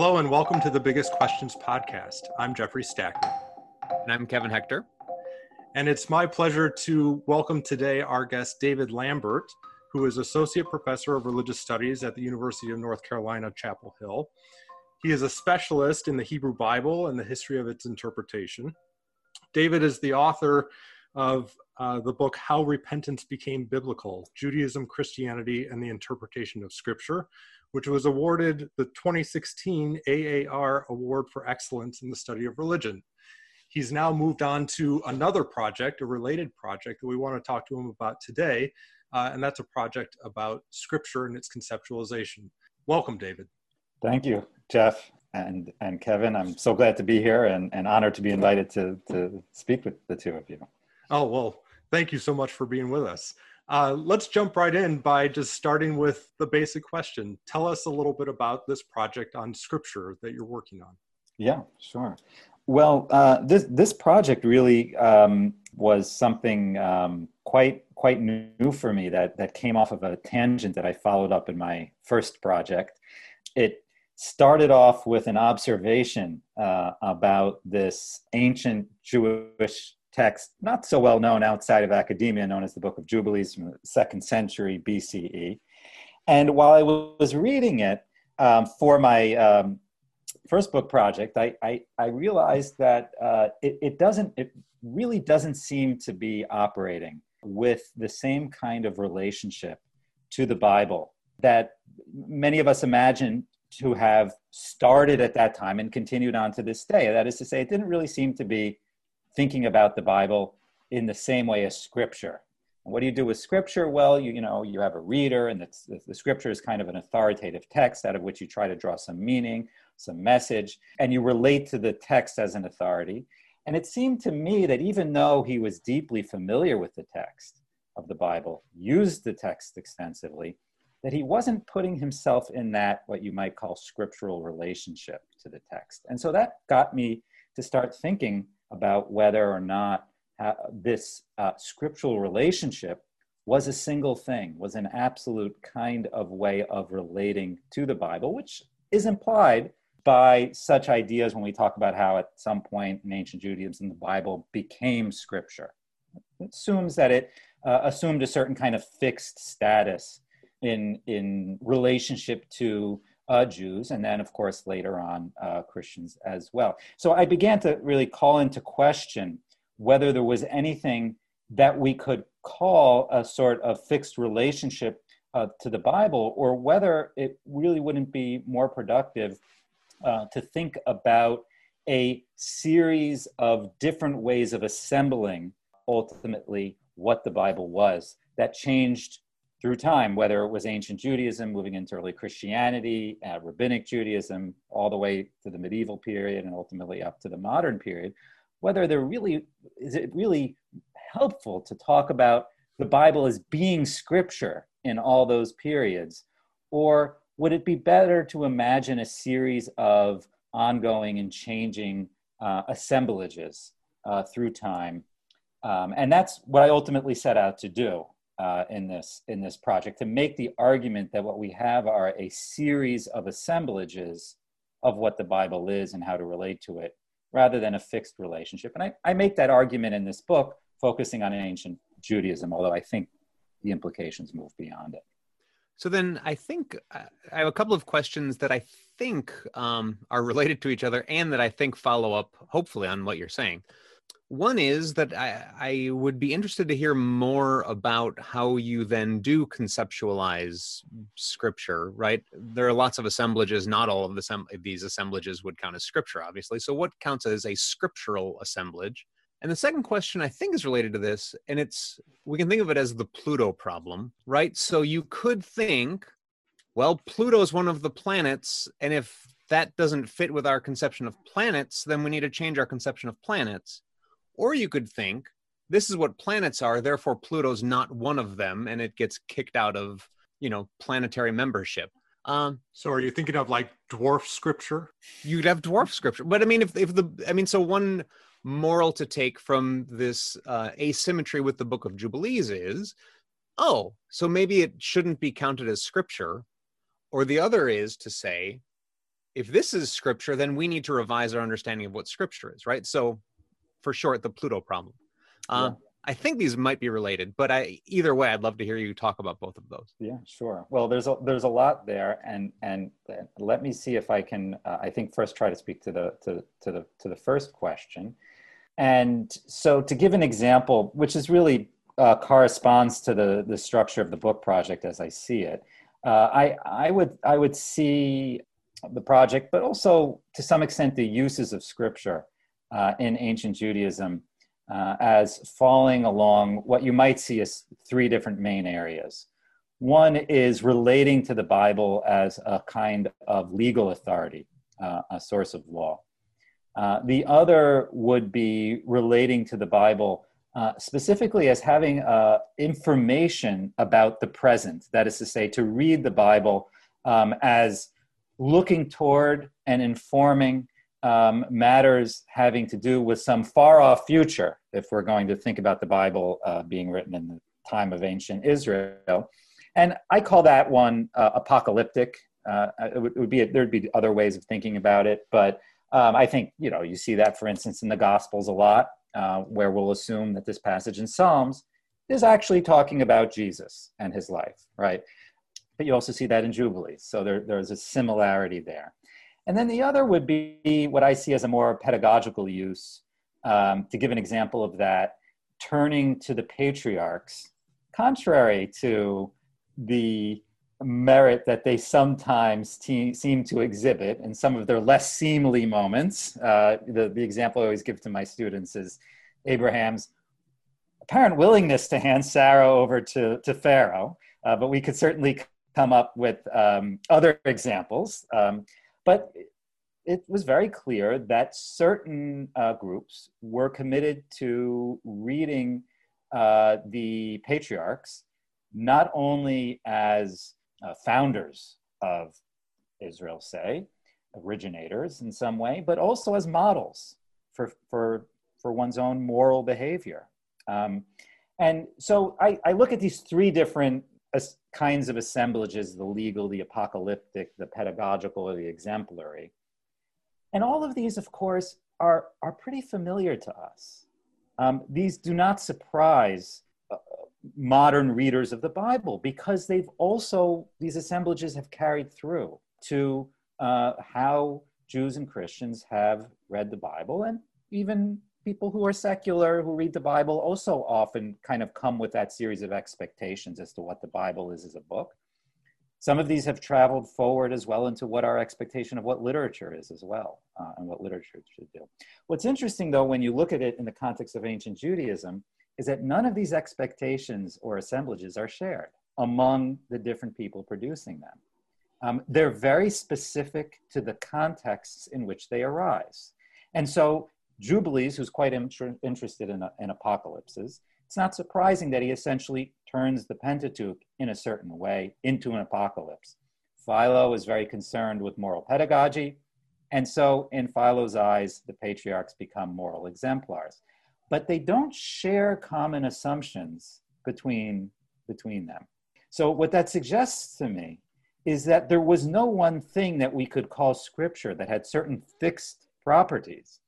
Hello and welcome to the Biggest Questions podcast. I'm Jeffrey Stackert. And I'm Kevin Hector. And it's my pleasure to welcome today our guest, David Lambert, who is Associate Professor of Religious Studies at the University of North Carolina, Chapel Hill. He is a specialist in the Hebrew Bible and the history of its interpretation. David is the author of uh, the book How Repentance Became Biblical Judaism, Christianity, and the Interpretation of Scripture, which was awarded the 2016 AAR Award for Excellence in the Study of Religion. He's now moved on to another project, a related project that we want to talk to him about today, uh, and that's a project about Scripture and its conceptualization. Welcome, David. Thank you, Jeff and, and Kevin. I'm so glad to be here and, and honored to be invited to, to speak with the two of you. Oh, well, thank you so much for being with us. Uh, let's jump right in by just starting with the basic question. Tell us a little bit about this project on scripture that you're working on. Yeah, sure. Well, uh, this this project really um, was something um, quite quite new for me that that came off of a tangent that I followed up in my first project. It started off with an observation uh, about this ancient Jewish text, not so well known outside of academia, known as the Book of Jubilees from the second century BCE. And while I was reading it um, for my um, first book project, I, I, I realized that uh, it, it doesn't, it really doesn't seem to be operating with the same kind of relationship to the Bible that many of us imagine to have started at that time and continued on to this day. That is to say, it didn't really seem to be thinking about the Bible in the same way as Scripture. And what do you do with Scripture? Well, you, you know, you have a reader, and the, the Scripture is kind of an authoritative text out of which you try to draw some meaning, some message, and you relate to the text as an authority. And it seemed to me that even though he was deeply familiar with the text of the Bible, used the text extensively, that he wasn't putting himself in that, what you might call scriptural relationship to the text. And so that got me to start thinking about whether or not uh, this uh, scriptural relationship was a single thing, was an absolute kind of way of relating to the Bible, which is implied by such ideas when we talk about how at some point in ancient Judaism the Bible became scripture. It assumes that it uh, assumed a certain kind of fixed status in, in relationship to uh, Jews, and then, of course, later on, uh, Christians as well. So I began to really call into question whether there was anything that we could call a sort of fixed relationship uh, to the Bible, or whether it really wouldn't be more productive uh, to think about a series of different ways of assembling ultimately what the Bible was that changed through time, whether it was ancient Judaism moving into early Christianity, uh, rabbinic Judaism, all the way to the medieval period and ultimately up to the modern period, whether they're really, is it really helpful to talk about the Bible as being scripture in all those periods? Or would it be better to imagine a series of ongoing and changing uh, assemblages uh, through time? Um, and that's what I ultimately set out to do uh, in this in this project to make the argument that what we have are a series of assemblages of what the Bible is and how to relate to it, rather than a fixed relationship. And I, I make that argument in this book, focusing on ancient Judaism, although I think the implications move beyond it. So then I think uh, I have a couple of questions that I think um, are related to each other and that I think follow up, hopefully, on what you're saying. One is that I, I would be interested to hear more about how you then do conceptualize scripture, right? There are lots of assemblages. Not all of the, these assemblages would count as scripture, obviously. So, what counts as a scriptural assemblage? And the second question I think is related to this, and it's we can think of it as the Pluto problem, right? So, you could think, well, Pluto is one of the planets, and if that doesn't fit with our conception of planets, then we need to change our conception of planets or you could think this is what planets are, therefore Pluto's not one of them, and it gets kicked out of you know planetary membership. Um, so are you thinking of like dwarf scripture? You'd have dwarf scripture, but I mean, if if the I mean, so one moral to take from this uh, asymmetry with the Book of Jubilees is, oh, so maybe it shouldn't be counted as scripture, or the other is to say, if this is scripture, then we need to revise our understanding of what scripture is, right? So, for short, the Pluto problem. Uh, yeah. I think these might be related, but I either way, I'd love to hear you talk about both of those. Yeah, sure. Well, there's a there's a lot there, and and let me see if I can. Uh, I think first try to speak to the to to the to the first question, and so to give an example, which is really uh, corresponds to the the structure of the book project as I see it. Uh, I I would I would see the project, but also to some extent the uses of scripture uh, in ancient Judaism uh, as falling along what you might see as three different main areas. One is relating to the Bible as a kind of legal authority, uh, a source of law. Uh, the other would be relating to the Bible uh, specifically as having uh, information about the present. That is to say, to read the Bible um, as looking toward and informing um, matters having to do with some far off future, if we're going to think about the Bible uh, being written in the time of ancient Israel. And I call that one uh, apocalyptic. Uh, it, would, it, would, be there'd be other ways of thinking about it, but um, I think you know you see that, for instance, in the Gospels a lot, uh, where we'll assume that this passage in Psalms is actually talking about Jesus and his life, right? But you also see that in Jubilees, so there, there's a similarity there. And then the other would be what I see as a more pedagogical use. Um, to give an example of that, turning to the patriarchs, contrary to the merit that they sometimes te- seem to exhibit in some of their less seemly moments. Uh, the, the example I always give to my students is Abraham's apparent willingness to hand Sarah over to, to Pharaoh, uh, but we could certainly come up with um, other examples. Um, but it was very clear that certain uh, groups were committed to reading uh, the patriarchs not only as uh, founders of Israel, say, originators in some way, but also as models for, for, for one's own moral behavior. Um, and so I, I, look at these three different kinds of assemblages the legal, the apocalyptic, the pedagogical, or the exemplary. And all of these, of course, are, are pretty familiar to us. Um, these do not surprise uh, modern readers of the Bible because they've also, these assemblages have carried through to uh, how Jews and Christians have read the Bible and even people who are secular who read the Bible also often kind of come with that series of expectations as to what the Bible is as a book. Some of these have traveled forward as well into what our expectation of what literature is as well, uh, and what literature should do. What's interesting, though, when you look at it in the context of ancient Judaism, is that none of these expectations or assemblages are shared among the different people producing them. Um, they're very specific to the contexts in which they arise. And so Jubilees, who's quite inter- interested in, in apocalypses, it's not surprising that he essentially turns the Pentateuch in a certain way into an apocalypse. Philo is very concerned with moral pedagogy, and so in Philo's eyes, the patriarchs become moral exemplars. But they don't share common assumptions between, between them. So, what that suggests to me is that there was no one thing that we could call scripture that had certain fixed properties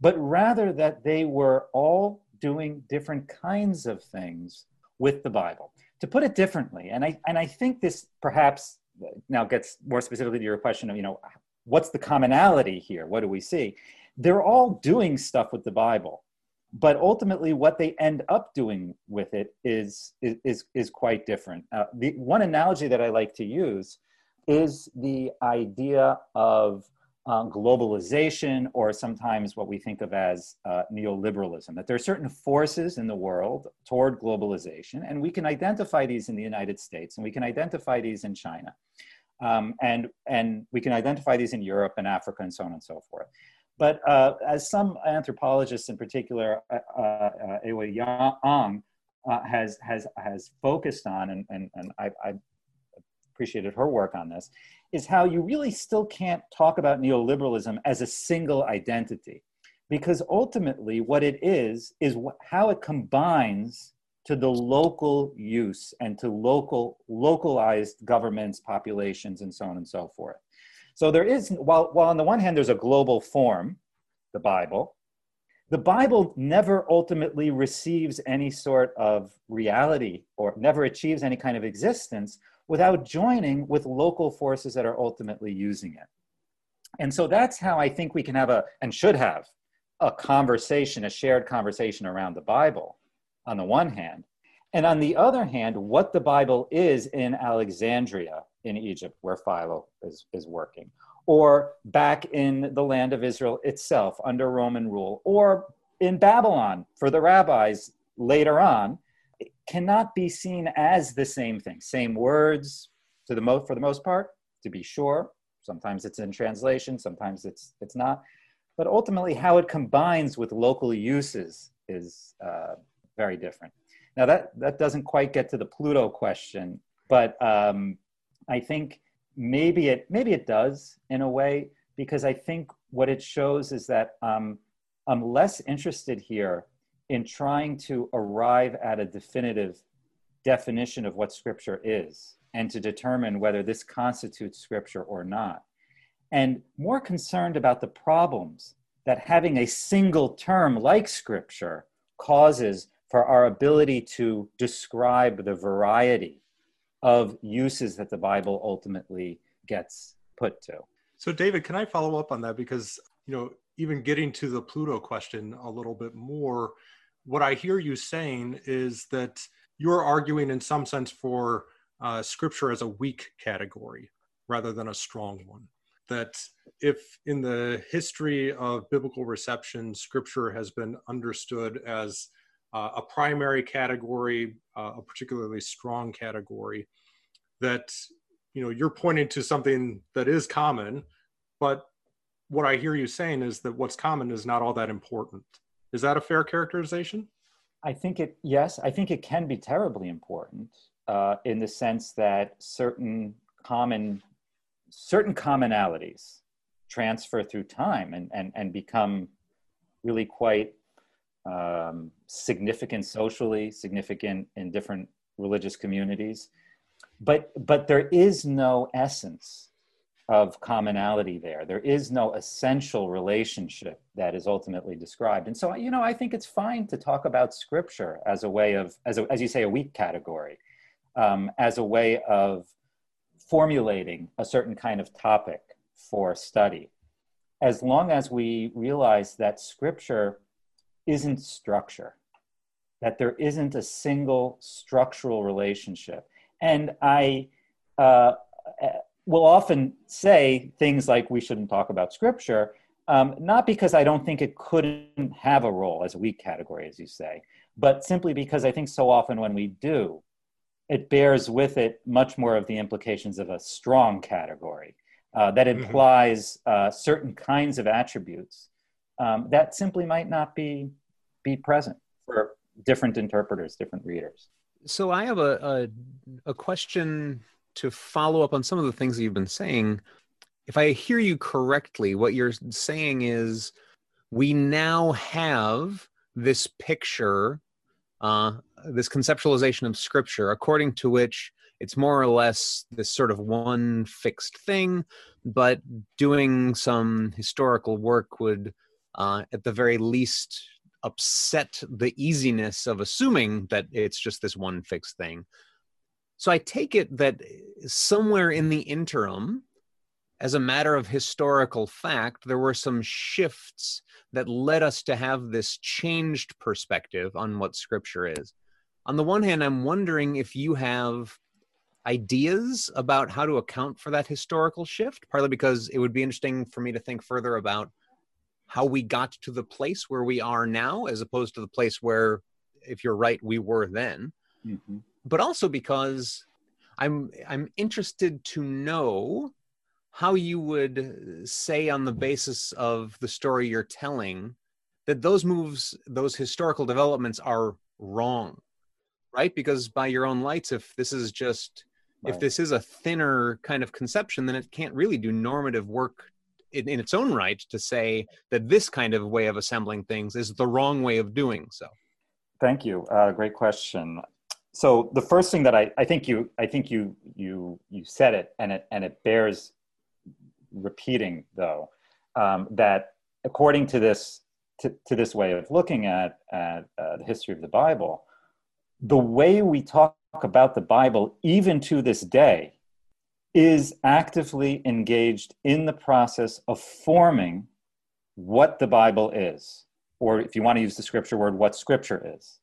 but rather that they were all doing different kinds of things with the Bible. To put it differently, and I, and I think this perhaps now gets more specifically to your question of, you know, what's the commonality here? What do we see? They're all doing stuff with the Bible, but ultimately what they end up doing with it is, is, is quite different. Uh, the one analogy that I like to use is the idea of uh, globalization, or sometimes what we think of as uh, neoliberalism, that there are certain forces in the world toward globalization, and we can identify these in the United States, and we can identify these in China, um, and, and we can identify these in Europe and Africa and so on and so forth. But uh, as some anthropologists in particular, uh, uh, Aihwa Ong, has, has, has focused on, and, and, and I, I appreciated her work on this, is how you really still can't talk about neoliberalism as a single identity. Because ultimately, what it is, is how it combines to the local use and to local, localized governments, populations, and so on and so forth. So there is, while, while on the one hand there's a global form, the Bible, the Bible never ultimately receives any sort of reality or never achieves any kind of existence without joining with local forces that are ultimately using it. And so that's how I think we can have a, and should have, a conversation, a shared conversation around the Bible on the one hand. And on the other hand, what the Bible is in Alexandria in Egypt, where Philo is, is working, or back in the land of Israel itself under Roman rule, or in Babylon for the rabbis later on, cannot be seen as the same thing. Same words to the most for the most part, to be sure. Sometimes it's in translation, sometimes it's it's not. But ultimately, how it combines with local uses is uh, very different. Now that that doesn't quite get to the Pluto question, but um, I think maybe it maybe it does in a way because I think what it shows is that um, I'm less interested here in trying to arrive at a definitive definition of what scripture is and to determine whether this constitutes scripture or not. And more concerned about the problems that having a single term like scripture causes for our ability to describe the variety of uses that the Bible ultimately gets put to. So, David, can I follow up on that? Because, you know, even getting to the Pluto question a little bit more, what I hear you saying is that you're arguing in some sense for uh, scripture as a weak category rather than a strong one. That if in the history of biblical reception, scripture has been understood as uh, a primary category, uh, a particularly strong category, that you know you're pointing to something that is common, but what I hear you saying is that what's common is not all that important. Is that a fair characterization? I think it, yes, I think it can be terribly important uh, in the sense that certain common, certain commonalities transfer through time and, and, and become really quite um, significant socially, significant in different religious communities. But, but there is no essence of commonality there. There is no essential relationship that is ultimately described. And so, you know, I think it's fine to talk about scripture as a way of, as, a, as you say, a weak category, um, as a way of formulating a certain kind of topic for study. As long as we realize that scripture isn't structure, that there isn't a single structural relationship. And I, uh, will often say things like we shouldn't talk about scripture, um, not because I don't think it couldn't have a role as a weak category, as you say, but simply because I think so often when we do, it bears with it much more of the implications of a strong category uh, that mm-hmm. implies uh, certain kinds of attributes um, that simply might not be be present for different interpreters, different readers. So I have a, a, a question to follow up on some of the things that you've been saying, if I hear you correctly, what you're saying is we now have this picture, uh, this conceptualization of scripture, according to which it's more or less this sort of one fixed thing, but doing some historical work would, uh, at the very least, upset the easiness of assuming that it's just this one fixed thing. So I take it that somewhere in the interim, as a matter of historical fact, there were some shifts that led us to have this changed perspective on what scripture is. On the one hand, I'm wondering if you have ideas about how to account for that historical shift, partly because it would be interesting for me to think further about how we got to the place where we are now, as opposed to the place where, if you're right, we were then. Mm-hmm but also because I'm I'm interested to know how you would say on the basis of the story you're telling that those moves, those historical developments are wrong, right? Because by your own lights, if this is just right. if this is a thinner kind of conception, then it can't really do normative work in, in, its own right to say that this kind of way of assembling things is the wrong way of doing so. Thank you. Uh, great question so the first thing that I, I think you I think you you you said it and it and it bears repeating though um, that according to this to, to, this way of looking at, at uh, the history of the Bible, the way we talk about the Bible, even to this day, is actively engaged in the process of forming what the Bible is, or if you want to use the scripture word, what scripture is.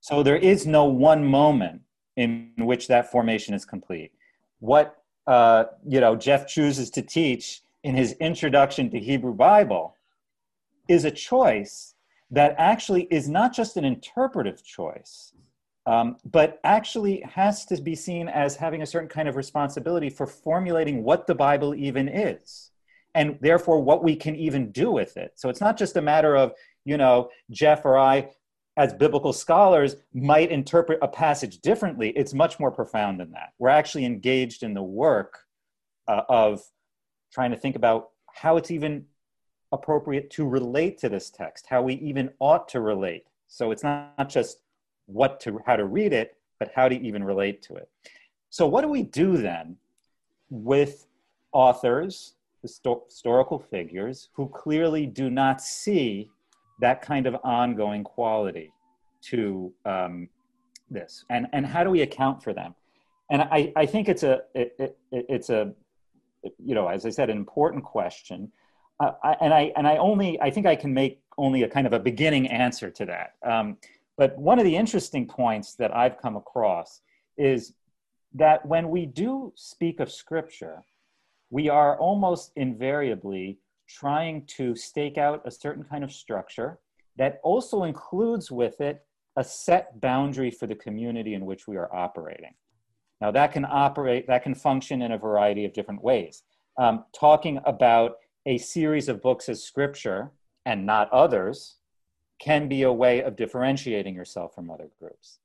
So there is no one moment in which that formation is complete. What uh, you know Jeff chooses to teach in his introduction to Hebrew Bible is a choice that actually is not just an interpretive choice, um, but actually has to be seen as having a certain kind of responsibility for formulating what the Bible even is, and therefore what we can even do with it. So it's not just a matter of, you know, Jeff or I, as biblical scholars, might interpret a passage differently. It's much more profound than that. We're actually engaged in the work uh, of trying to think about how it's even appropriate to relate to this text, how we even ought to relate. So it's not just what to how to read it, but how to even relate to it. So what do we do then with authors, historical figures who clearly do not see that kind of ongoing quality to um, this, and and how do we account for them? And I, I think it's a it, it, it's a you know as I said an important question uh, I, and I and I only I think I can make only a kind of a beginning answer to that. Um, but one of the interesting points that I've come across is that when we do speak of Scripture, we are almost invariably trying to stake out a certain kind of structure that also includes with it a set boundary for the community in which we are operating. Now that can operate, that can function in a variety of different ways. Um, talking about a series of books as scripture and not others can be a way of differentiating yourself from other groups.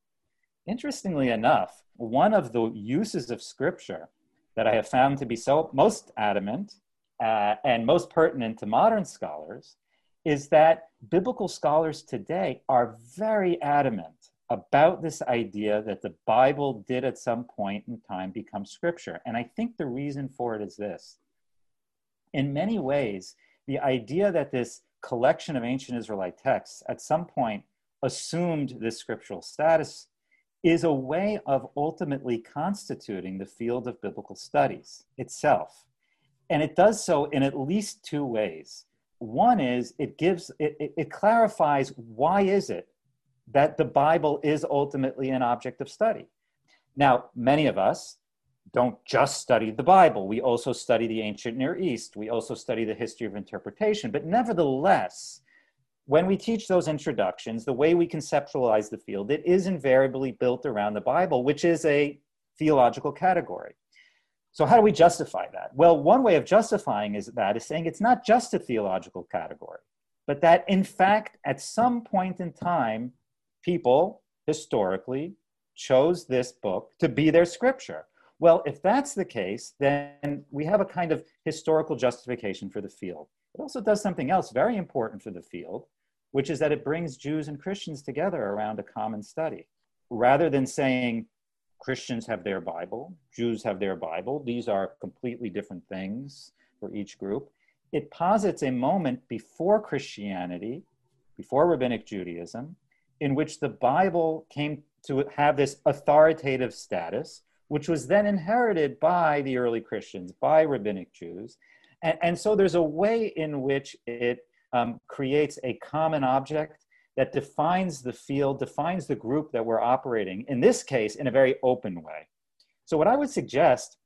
Interestingly enough, one of the uses of scripture that I have found to be so most adamant uh, and most pertinent to modern scholars is that biblical scholars today are very adamant about this idea that the Bible did at some point in time become scripture. And I think the reason for it is this in many ways, the idea that this collection of ancient Israelite texts at some point assumed this scriptural status is a way of ultimately constituting the field of biblical studies itself. And it does so in at least two ways. One is it gives, it, it, it clarifies why is it that the Bible is ultimately an object of study. Now, many of us, don't just study the Bible. We also study the ancient Near East. We also study the history of interpretation. But nevertheless, when we teach those introductions, the way we conceptualize the field, it is invariably built around the Bible, which is a theological category. So, how do we justify that? Well, one way of justifying is that is saying it's not just a theological category, but that in fact, at some point in time, people historically chose this book to be their scripture. Well, if that's the case, then we have a kind of historical justification for the field. It also does something else very important for the field, which is that it brings Jews and Christians together around a common study. Rather than saying Christians have their Bible, Jews have their Bible, these are completely different things for each group, it posits a moment before Christianity, before Rabbinic Judaism, in which the Bible came to have this authoritative status which was then inherited by the early Christians, by rabbinic Jews. And, and so there's a way in which it um, creates a common object that defines the field, defines the group that we're operating, in this case, in a very open way. So, what I would suggest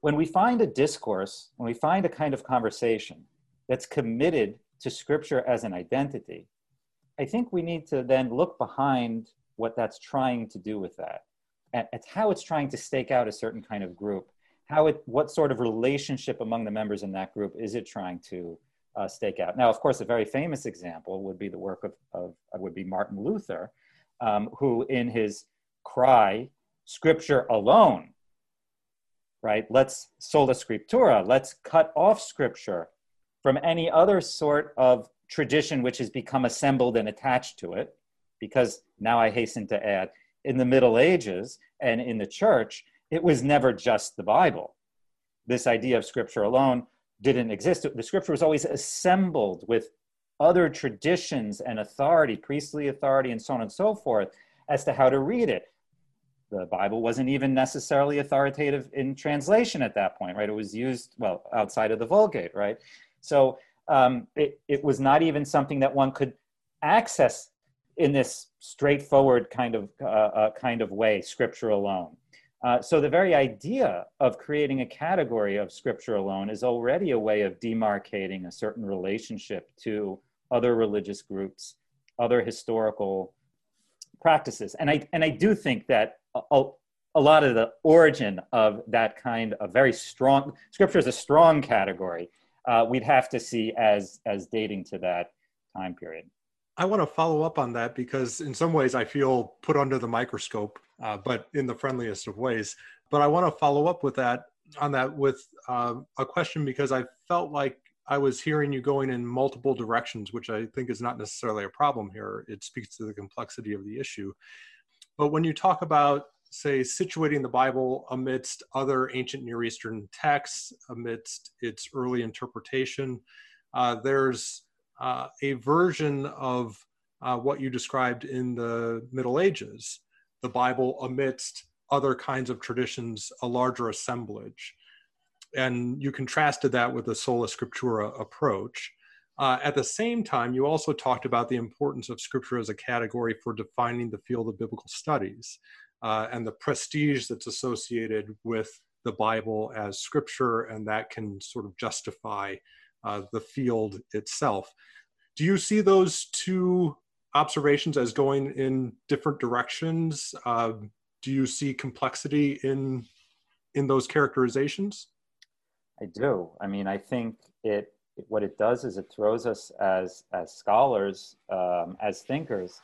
when we find a discourse, when we find a kind of conversation that's committed to scripture as an identity, I think we need to then look behind what that's trying to do with that at, how it's trying to stake out a certain kind of group how it what sort of relationship among the members in that group is it trying to uh, stake out now of course a very famous example would be the work of, of would be martin luther um, who in his cry scripture alone right let's sola scriptura let's cut off scripture from any other sort of tradition which has become assembled and attached to it because now i hasten to add in the Middle Ages and in the church, it was never just the Bible. This idea of scripture alone didn't exist. The scripture was always assembled with other traditions and authority, priestly authority, and so on and so forth, as to how to read it. The Bible wasn't even necessarily authoritative in translation at that point, right? It was used, well, outside of the Vulgate, right? So um, it, it was not even something that one could access in this straightforward kind of, uh, uh, kind of way, scripture alone. Uh, so the very idea of creating a category of scripture alone is already a way of demarcating a certain relationship to other religious groups, other historical practices. And I, and I do think that a, a lot of the origin of that kind of very strong, scripture is a strong category, uh, we'd have to see as, as dating to that time period. I want to follow up on that because, in some ways, I feel put under the microscope, uh, but in the friendliest of ways. But I want to follow up with that on that with uh, a question because I felt like I was hearing you going in multiple directions, which I think is not necessarily a problem here. It speaks to the complexity of the issue. But when you talk about, say, situating the Bible amidst other ancient Near Eastern texts, amidst its early interpretation, uh, there's uh, a version of uh, what you described in the Middle Ages, the Bible amidst other kinds of traditions, a larger assemblage and you contrasted that with the sola scriptura approach. Uh, at the same time, you also talked about the importance of scripture as a category for defining the field of biblical studies uh, and the prestige that's associated with the Bible as scripture, and that can sort of justify uh, the field itself. Do you see those two observations as going in different directions? Uh, do you see complexity in in those characterizations? I do. I mean, I think it, what it does is it throws us as as scholars, um, as thinkers,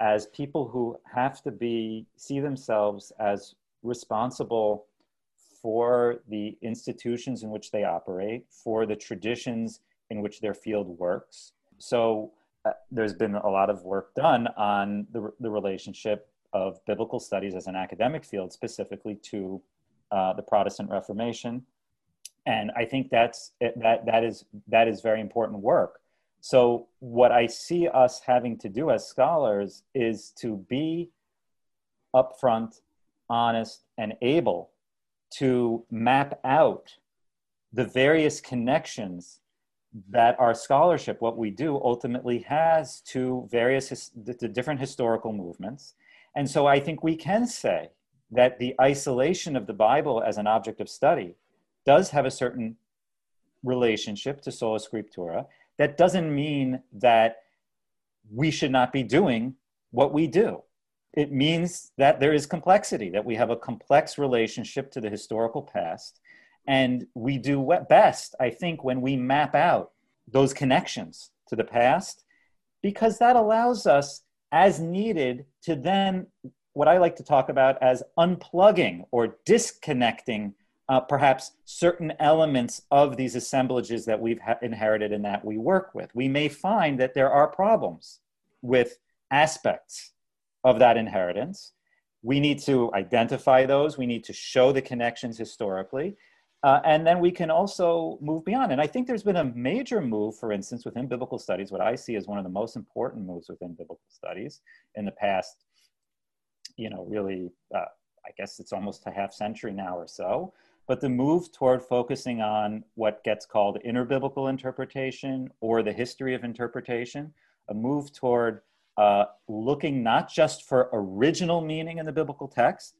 as people who have to be see themselves as responsible for the institutions in which they operate, for the traditions in which their field works. So uh, there's been a lot of work done on the, the relationship of biblical studies as an academic field, specifically to uh, the Protestant Reformation and I think that's that that is that is very important work. So what I see us having to do as scholars is to be upfront, honest, and able to map out the various connections that our scholarship, what we do, ultimately has to various the different historical movements. And so I think we can say that the isolation of the Bible as an object of study does have a certain relationship to sola scriptura. That doesn't mean that we should not be doing what we do. It means that there is complexity, that we have a complex relationship to the historical past. And we do best, I think, when we map out those connections to the past, because that allows us, as needed, to then what I like to talk about as unplugging or disconnecting uh, perhaps certain elements of these assemblages that we've ha- inherited and that we work with. We may find that there are problems with aspects of that inheritance. We need to identify those, we need to show the connections historically. Uh, and then we can also move beyond. And I think there's been a major move, for instance, within biblical studies, what I see as one of the most important moves within biblical studies in the past, you know, really, uh, I guess it's almost a half century now or so, but the move toward focusing on what gets called interbiblical interpretation or the history of interpretation, a move toward uh, looking not just for original meaning in the biblical text,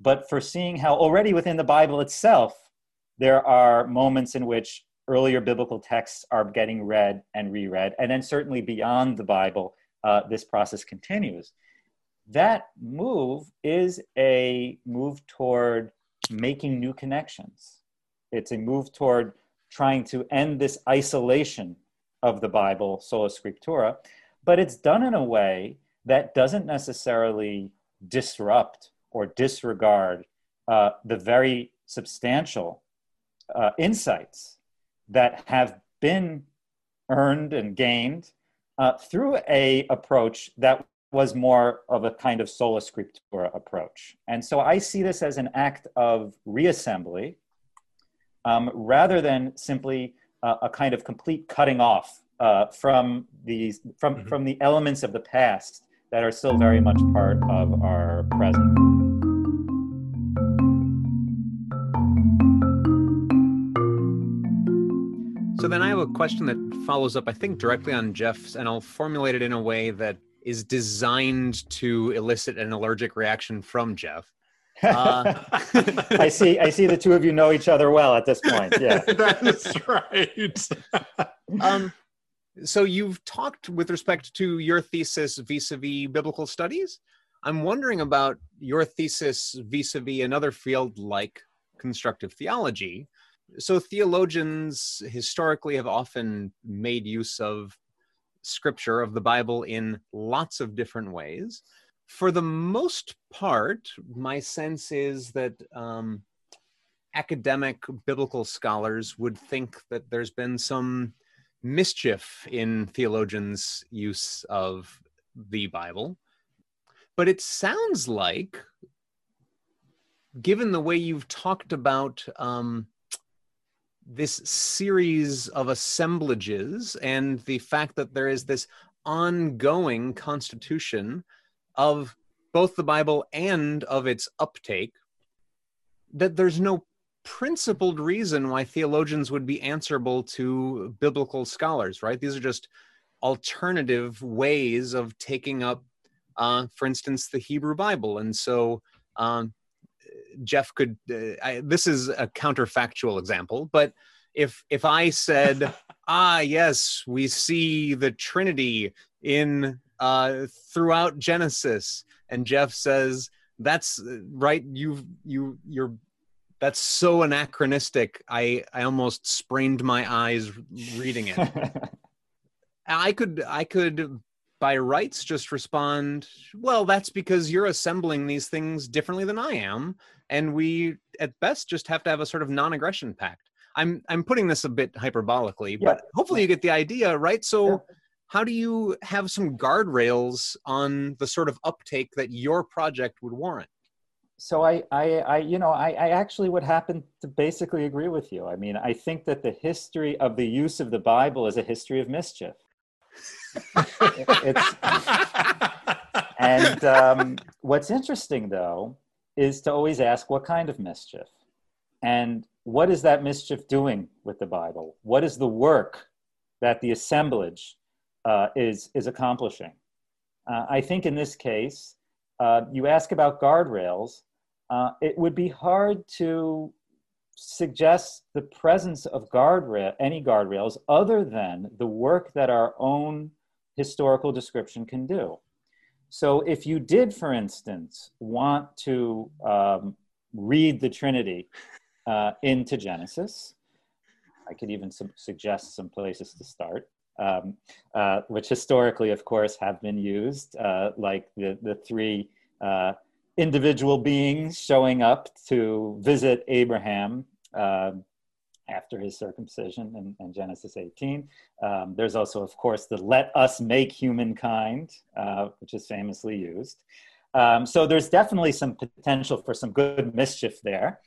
but for seeing how already within the Bible itself, there are moments in which earlier biblical texts are getting read and reread. And then, certainly beyond the Bible, uh, this process continues. That move is a move toward making new connections. It's a move toward trying to end this isolation of the Bible, sola scriptura, but it's done in a way that doesn't necessarily disrupt or disregard uh, the very substantial uh, insights that have been earned and gained uh, through a approach that was more of a kind of sola scriptura approach. And so I see this as an act of reassembly um, rather than simply uh, a kind of complete cutting off uh, from these from mm-hmm. from the elements of the past that are still very much part of our present. So then I have a question that follows up, I think, directly on Jeff's, and I'll formulate it in a way that is designed to elicit an allergic reaction from Jeff. Uh, I see. I see the two of you know each other well at this point. Yeah, that's right. um, so you've talked with respect to your thesis vis-a-vis biblical studies. I'm wondering about your thesis vis-a-vis another field like constructive theology. So theologians historically have often made use of scripture of the Bible in lots of different ways. For the most part, my sense is that um, academic biblical scholars would think that there's been some mischief in theologians' use of the Bible. But it sounds like, given the way you've talked about um, this series of assemblages and the fact that there is this ongoing constitution of both the Bible and of its uptake, that there's no principled reason why theologians would be answerable to biblical scholars, right? These are just alternative ways of taking up, uh, for instance, the Hebrew Bible. And so um, Jeff could, uh, I, this is a counterfactual example, but if if I said, ah, yes, we see the Trinity in uh, throughout Genesis, and Jeff says, that's uh, right, You've you you're that's so anachronistic. I I almost sprained my eyes reading it. I could I could by rights just respond, well, that's because you're assembling these things differently than I am, and we at best just have to have a sort of non-aggression pact. I'm I'm putting this a bit hyperbolically, but hopefully you get the idea, right? So yeah. how do you have some guardrails on the sort of uptake that your project would warrant? So I, I, I, you know, I, I actually would happen to basically agree with you. I mean, I think that the history of the use of the Bible is a history of mischief. it's, and um, what's interesting, though, is to always ask what kind of mischief, and what is that mischief doing with the Bible? What is the work that the assemblage uh, is is accomplishing? Uh, I think in this case, uh, you ask about guardrails, uh, it would be hard to suggest the presence of guardrail, any guardrails other than the work that our own historical description can do. So if you did, for instance, want to um, read the Trinity uh, into Genesis, I could even su- suggest some places to start. Um, uh, which historically, of course, have been used, uh, like the, the three uh, individual beings showing up to visit Abraham uh, after his circumcision in, in Genesis 18. Um, there's also, of course, the let us make humankind, uh, which is famously used. Um, so there's definitely some potential for some good mischief there.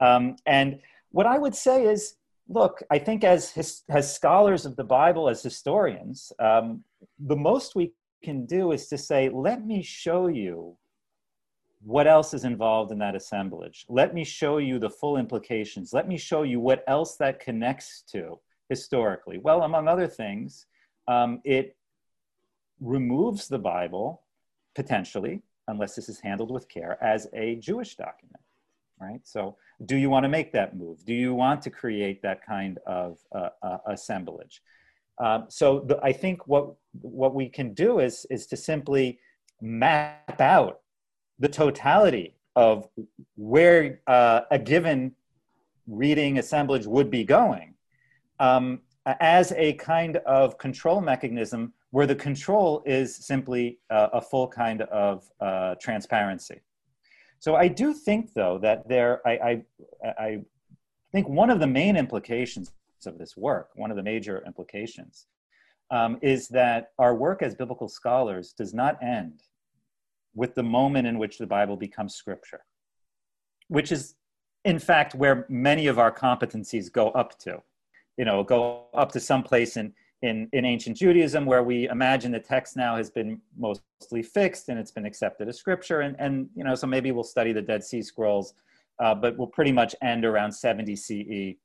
Um, and what I would say is, look, I think as, his, as scholars of the Bible, as historians, um, the most we can do is to say, let me show you what else is involved in that assemblage? Let me show you the full implications. Let me show you what else that connects to historically. Well, among other things, um, it removes the Bible potentially, unless this is handled with care, as a Jewish document, right? So, do you want to make that move? Do you want to create that kind of uh, uh, assemblage? Um, so, the, I think what what we can do is is to simply map out the totality of where uh, a given reading assemblage would be going um, as a kind of control mechanism where the control is simply uh, a full kind of uh, transparency. So I do think, though, that there, I, I, I think one of the main implications of this work, one of the major implications, um, is that our work as biblical scholars does not end with the moment in which the Bible becomes scripture, which is in fact, where many of our competencies go up to. You know, go up to some place in, in, in ancient Judaism where we imagine the text now has been mostly fixed and it's been accepted as scripture. And, and you know, so maybe we'll study the Dead Sea Scrolls, uh, but we'll pretty much end around 70 CE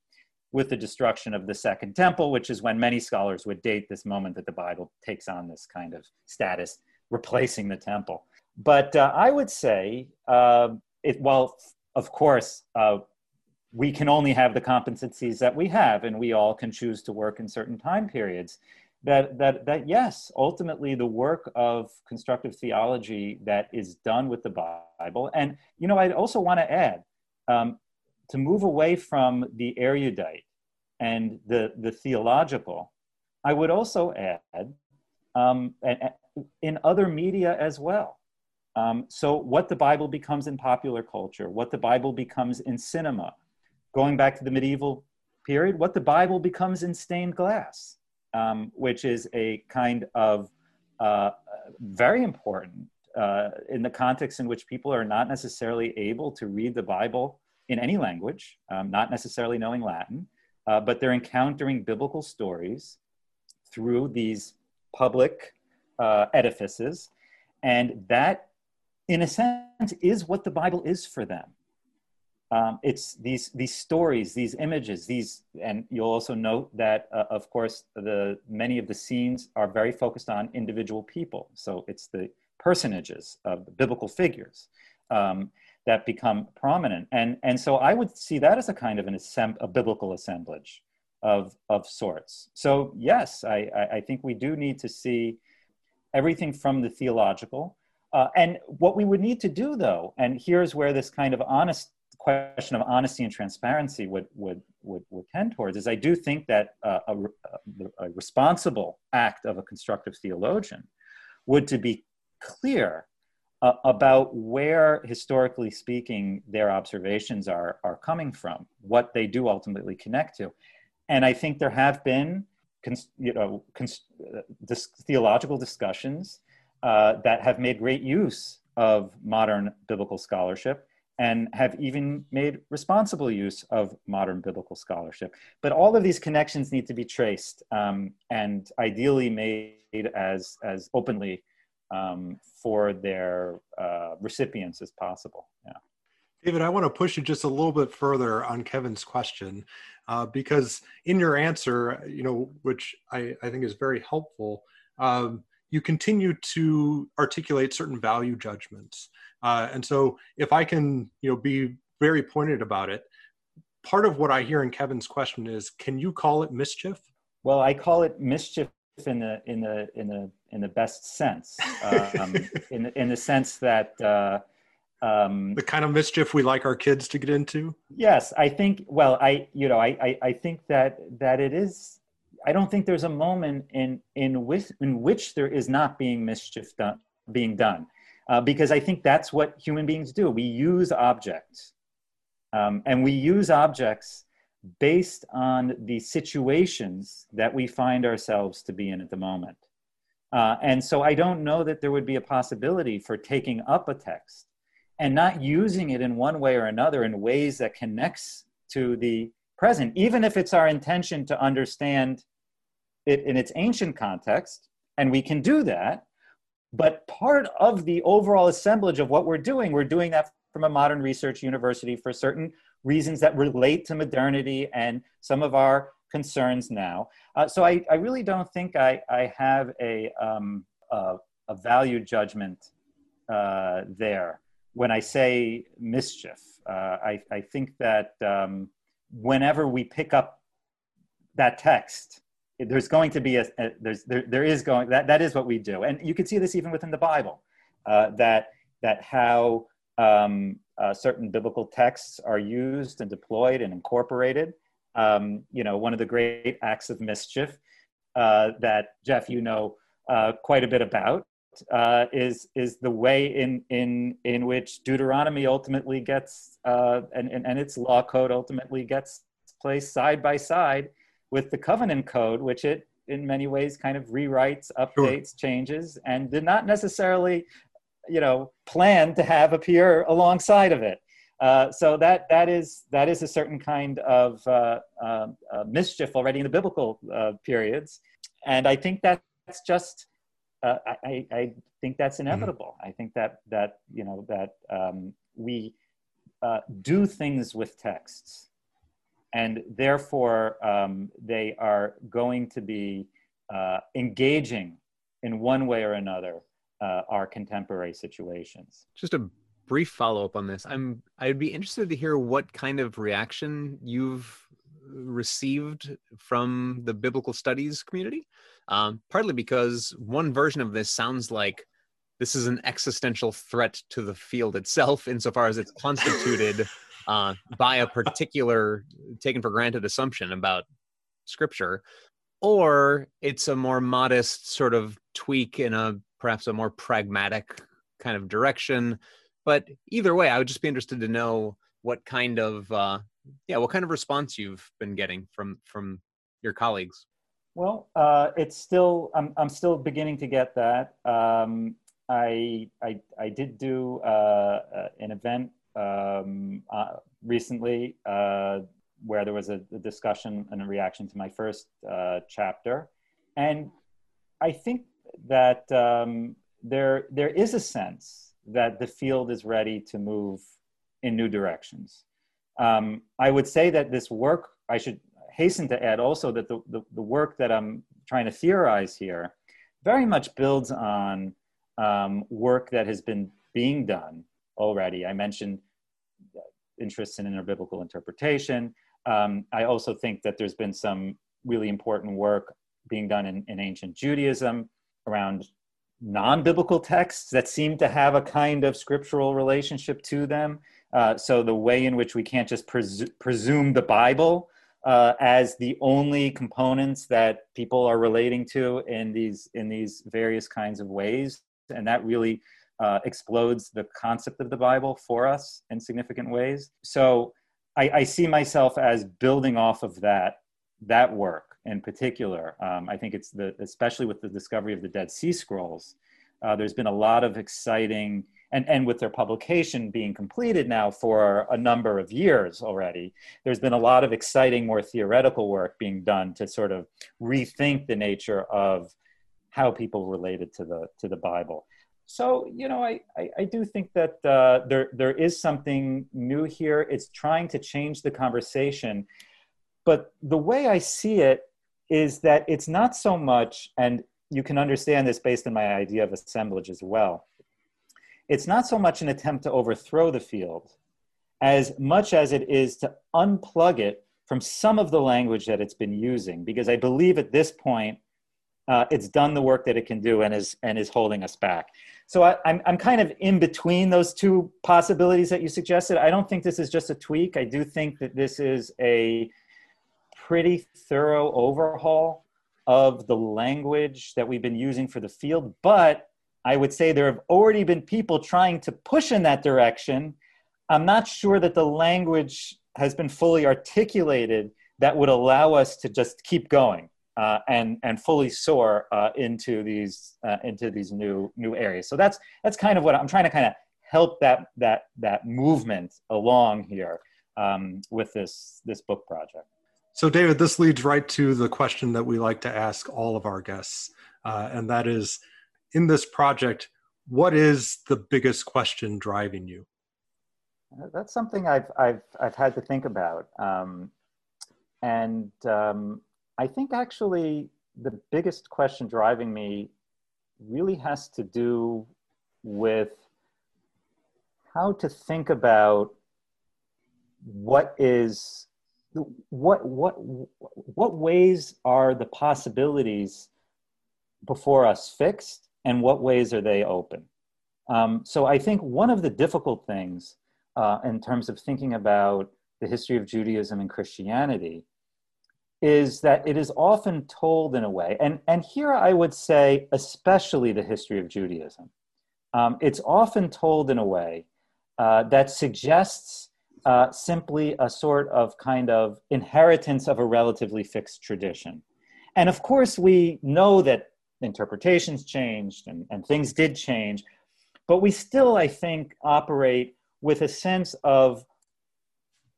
with the destruction of the Second Temple, which is when many scholars would date this moment that the Bible takes on this kind of status, replacing the temple. But uh, I would say, uh, it, while of course uh, we can only have the competencies that we have, and we all can choose to work in certain time periods. That, that, that yes, ultimately the work of constructive theology that is done with the Bible. And, you know, I also want to add um, to move away from the erudite and the, the theological, I would also add um, in other media as well. Um, so, what the Bible becomes in popular culture, what the Bible becomes in cinema, going back to the medieval period, what the Bible becomes in stained glass, um, which is a kind of uh, very important uh, in the context in which people are not necessarily able to read the Bible in any language, um, not necessarily knowing Latin, uh, but they're encountering biblical stories through these public uh, edifices. And that, in a sense, is what the Bible is for them. Um, it's these these stories, these images, these, and you'll also note that, uh, of course, the many of the scenes are very focused on individual people. So it's the personages of the biblical figures. Um, that become prominent. And, and so I would see that as a kind of an assemb- a biblical assemblage of, of sorts. So yes, I, I think we do need to see everything from the theological. Uh, and what we would need to do though, and here's where this kind of honest question of honesty and transparency would, would, would, would tend towards, is I do think that uh, a, a responsible act of a constructive theologian would to be clear uh, about where, historically speaking, their observations are, are coming from, what they do ultimately connect to. And I think there have been cons- you know, cons- uh, theological discussions uh, that have made great use of modern biblical scholarship and have even made responsible use of modern biblical scholarship. But all of these connections need to be traced um, and ideally made as, as openly um, for their uh, recipients as possible. Yeah. David, I want to push you just a little bit further on Kevin's question, uh, because in your answer, you know, which I, I think is very helpful, um, you continue to articulate certain value judgments. Uh, and so, if I can, you know, be very pointed about it, part of what I hear in Kevin's question is, can you call it mischief? Well, I call it mischief in the in the in the in the best sense, um, in in the sense that uh, um, the kind of mischief we like our kids to get into. Yes, I think. Well, I you know I I, I think that that it is. I don't think there's a moment in in which in which there is not being mischief done being done, uh, because I think that's what human beings do. We use objects, um, and we use objects based on the situations that we find ourselves to be in at the moment. Uh, and so I don't know that there would be a possibility for taking up a text and not using it in one way or another in ways that connects to the present, even if it's our intention to understand it in its ancient context. And we can do that. But part of the overall assemblage of what we're doing, we're doing that from a modern research university for certain reasons that relate to modernity and some of our concerns now. Uh, so I, I really don't think I, I have a, um, a, a value judgment uh, there when I say mischief. Uh, I, I think that um, whenever we pick up that text, there's going to be a, a, there's there, there is going that that is what we do and you can see this even within the bible uh, that that how um, uh, certain biblical texts are used and deployed and incorporated. Um, you know, one of the great acts of mischief uh, that Jeff, you know uh, quite a bit about, uh, is is the way in in in which Deuteronomy ultimately gets uh, and, and and its law code ultimately gets placed side by side with the covenant code, which it in many ways kind of rewrites, updates, sure. changes, and did not necessarily you know plan to have appear alongside of it Uh, so that that is that is a certain kind of uh, uh, uh mischief already in the biblical uh, periods, and I think that's just uh, I, I think that's mm-hmm. inevitable. Mm-hmm. I think that that you know that um, we do things with texts, and therefore um, they are going to be engaging in one way or another our contemporary situations. Just a brief follow up on this. I'm I'd be interested to hear what kind of reaction you've received from the biblical studies community. Um, partly because one version of this sounds like this is an existential threat to the field itself, insofar as it's constituted uh, by a particular taken for granted assumption about scripture, or it's a more modest sort of tweak in a perhaps a more pragmatic kind of direction but either way, I would just be interested to know what kind of uh, yeah, what kind of response you've been getting from from your colleagues. Well, uh, it's still I'm I'm still beginning to get that. Um, I, I I did do uh, uh an event um, uh, recently uh, where there was a, a, discussion and a reaction to my first chapter, and I think that um, there there is a sense that the field is ready to move in new directions. Um, I would say that this work, I should hasten to add also that the, the, the work that I'm trying to theorize here very much builds on um, work that has been being done already. I mentioned interest in inner-biblical interpretation. Um, I also think that there's been some really important work being done in, in ancient Judaism around non-biblical texts that seem to have a kind of scriptural relationship to them. Uh, so the way in which we can't just presu- presume the Bible uh, as the only components that people are relating to in these in these various kinds of ways, and that really uh, explodes the concept of the Bible for us in significant ways. So I, I see myself as building off of that that work in particular. Um, I think it's the, especially with the discovery of the Dead Sea Scrolls, uh, there's been a lot of exciting, and, and with their publication being completed now for a number of years already, there's been a lot of exciting, more theoretical work being done to sort of rethink the nature of how people related to the, to the Bible. So, you know, I, I, I do think that uh, there, there is something new here. It's trying to change the conversation. But the way I see it is that it's not so much, and you can understand this based on my idea of assemblage as well. It's not so much an attempt to overthrow the field as much as it is to unplug it from some of the language that it's been using, because I believe at this point uh, it's done the work that it can do and is and is holding us back. So I, I'm I'm kind of in between those two possibilities that you suggested. I don't think this is just a tweak. I do think that this is a pretty thorough overhaul of the language that we've been using for the field, but I would say there have already been people trying to push in that direction. I'm not sure that the language has been fully articulated that would allow us to just keep going uh, and and fully soar uh, into these uh, into these new new areas. So that's that's kind of what I'm trying to kind of help that that that movement along here um, with this this book project. So, David, this leads right to the question that we like to ask all of our guests, uh, and that is in this project, what is the biggest question driving you? Uh, that's something I've, I've, I've had to think about. Um, and um, I think actually the biggest question driving me really has to do with how to think about what is what what what ways are the possibilities before us fixed and what ways are they open? Um, so i think one of the difficult things uh, in terms of thinking about the history of judaism and christianity is that it is often told in a way and and here i would say especially the history of judaism um, it's often told in a way uh, that suggests uh, simply a sort of kind of inheritance of a relatively fixed tradition. And of course, we know that interpretations changed and, and things did change, but we still, I think, operate with a sense of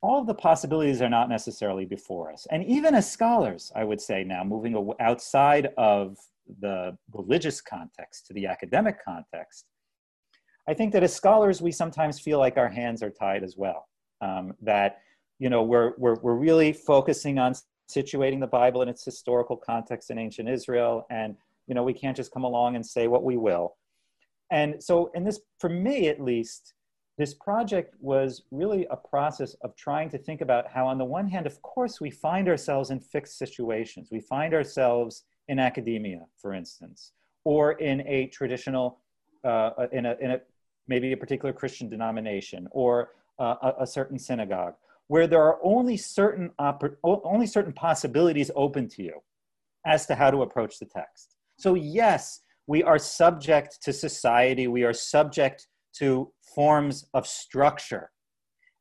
all of the possibilities are not necessarily before us. And even as scholars, I would say now, moving outside of the religious context to the academic context, I think that as scholars, we sometimes feel like our hands are tied as well. Um, that, you know, we're, we're, we're really focusing on situating the Bible in its historical context in ancient Israel. And, you know, we can't just come along and say what we will. And so, in this, for me at least, this project was really a process of trying to think about how, on the one hand, of course, we find ourselves in fixed situations. We find ourselves in academia, for instance, or in a traditional, uh, in, a, in a maybe a particular Christian denomination or uh, a, a, certain synagogue, where there are only certain only certain possibilities open to you as to how to approach the text. So yes, we are subject to society. We are subject to forms of structure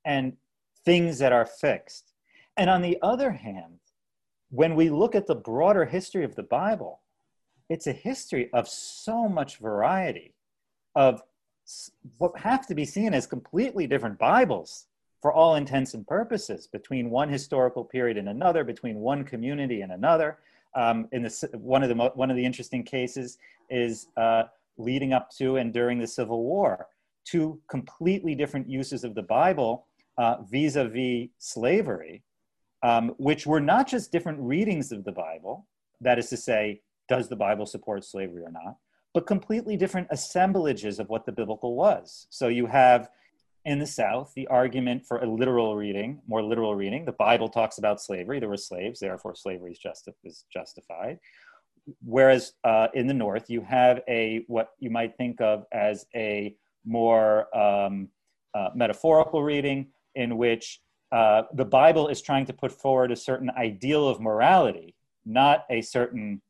and things that are fixed. And on the other hand, when we look at the broader history of the Bible, it's a history of so much variety, of what have to be seen as completely different Bibles for all intents and purposes between one historical period and another, between one community and another. Um, in the, one, of the, one of the interesting cases is uh, leading up to and during the Civil War, two completely different uses of the Bible vis a vis slavery, um, which were not just different readings of the Bible, that is to say, does the Bible support slavery or not, but completely different assemblages of what the biblical was. So you have in the South the argument for a literal reading, more literal reading. The Bible talks about slavery, there were slaves, therefore slavery is, justi- is justified. Whereas uh, in the North, you have a what you might think of as a more um, uh, metaphorical reading in which uh, the Bible is trying to put forward a certain ideal of morality, not a certain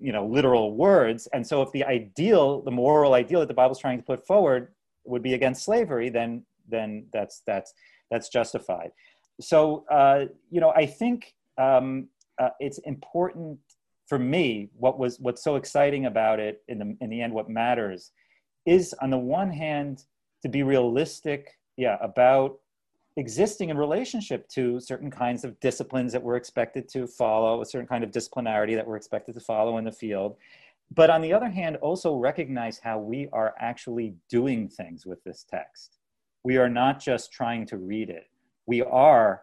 you know literal words. And so if the ideal the moral ideal that the bible's trying to put forward would be against slavery then then that's that's that's justified. So uh, you know i think um, uh, it's important for me what was what's so exciting about it in the in the end what matters is on the one hand to be realistic yeah about existing in relationship to certain kinds of disciplines that we're expected to follow, a certain kind of disciplinarity that we're expected to follow in the field. But on the other hand, also recognize how we are actually doing things with this text. We are not just trying to read it, we are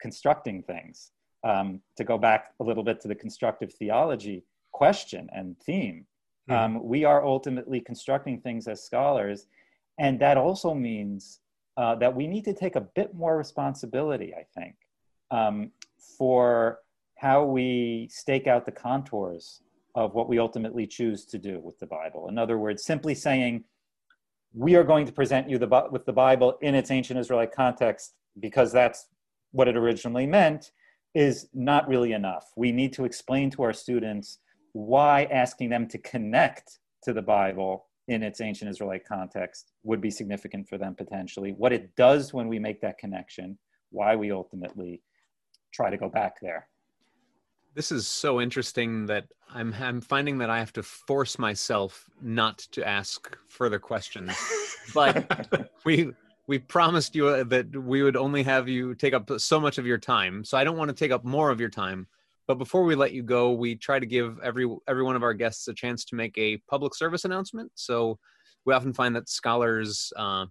constructing things. Um, to go back a little bit to the constructive theology question and theme, mm-hmm. um, we are ultimately constructing things as scholars. And that also means uh, that we need to take a bit more responsibility, I think, um, for how we stake out the contours of what we ultimately choose to do with the Bible. In other words, simply saying, we are going to present you the, with the Bible in its ancient Israelite context because that's what it originally meant is not really enough. We need to explain to our students why asking them to connect to the Bible in its ancient Israelite context would be significant for them potentially, what it does when we make that connection, why we ultimately try to go back there. This is so interesting that I'm I'm finding that I have to force myself not to ask further questions. but we we promised you that we would only have you take up so much of your time. So I don't want to take up more of your time. But before we let you go, we try to give every every one of our guests a chance to make a public service announcement. So we often find that scholars uh,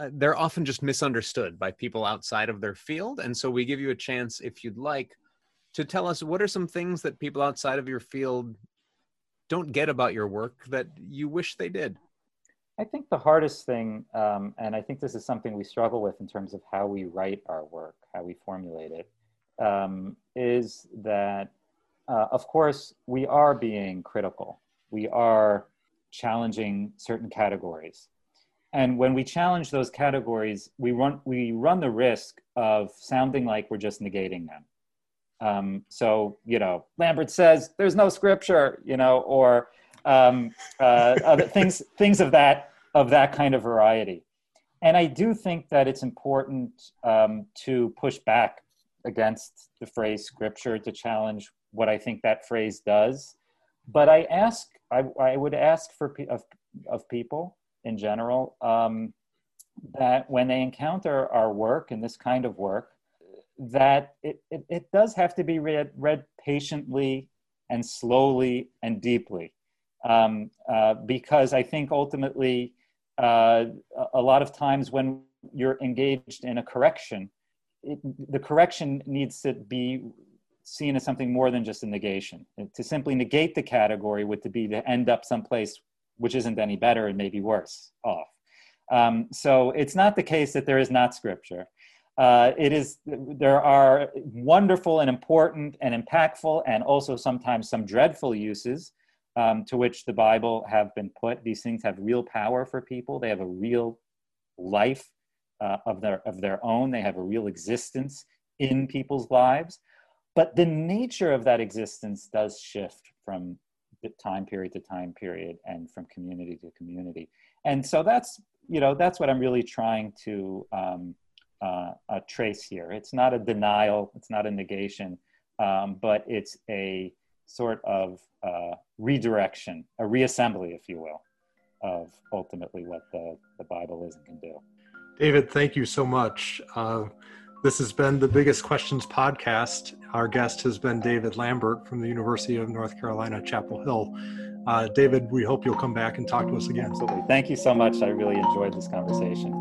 uh, they're often just misunderstood by people outside of their field, and so we give you a chance, if you'd like, to tell us what are some things that people outside of your field don't get about your work that you wish they did. I think the hardest thing, um, and I think this is something we struggle with in terms of how we write our work, how we formulate it, um, is that, uh, of course, we are being critical. We are challenging certain categories. And when we challenge those categories, we run, we run the risk of sounding like we're just negating them. Um, so, you know, Lambert says there's no scripture, you know, or um, uh, other things, things of that, of that kind of variety. And I do think that it's important um, to push back against the phrase scripture to challenge what I think that phrase does. But I ask, I, I would ask for of, of people in general, um, that when they encounter our work and this kind of work, that it, it, it does have to be read, read patiently and slowly and deeply. Um, uh, because I think ultimately, uh, a lot of times when you're engaged in a correction, it, the correction needs to be seen as something more than just a negation. To simply negate the category would to be to end up someplace which isn't any better and maybe worse off. Um, so it's not the case that there is not scripture. Uh, it is there are wonderful and important and impactful and also sometimes some dreadful uses um, to which the Bible have been put. These things have real power for people. They have a real life uh, of their of their own. They have a real existence in people's lives. But the nature of that existence does shift from time period to time period and from community to community. And so that's you know that's what I'm really trying to um, uh, uh, trace here. It's not a denial. It's not a negation, um, but it's a sort of uh, redirection, a reassembly, if you will, of ultimately what the, the Bible is and can do. David, thank you so much. Uh, this has been the Biggest Questions podcast. Our guest has been David Lambert from the University of North Carolina, Chapel Hill. Uh, David, we hope you'll come back and talk to us again. Absolutely. Thank you so much. I really enjoyed this conversation.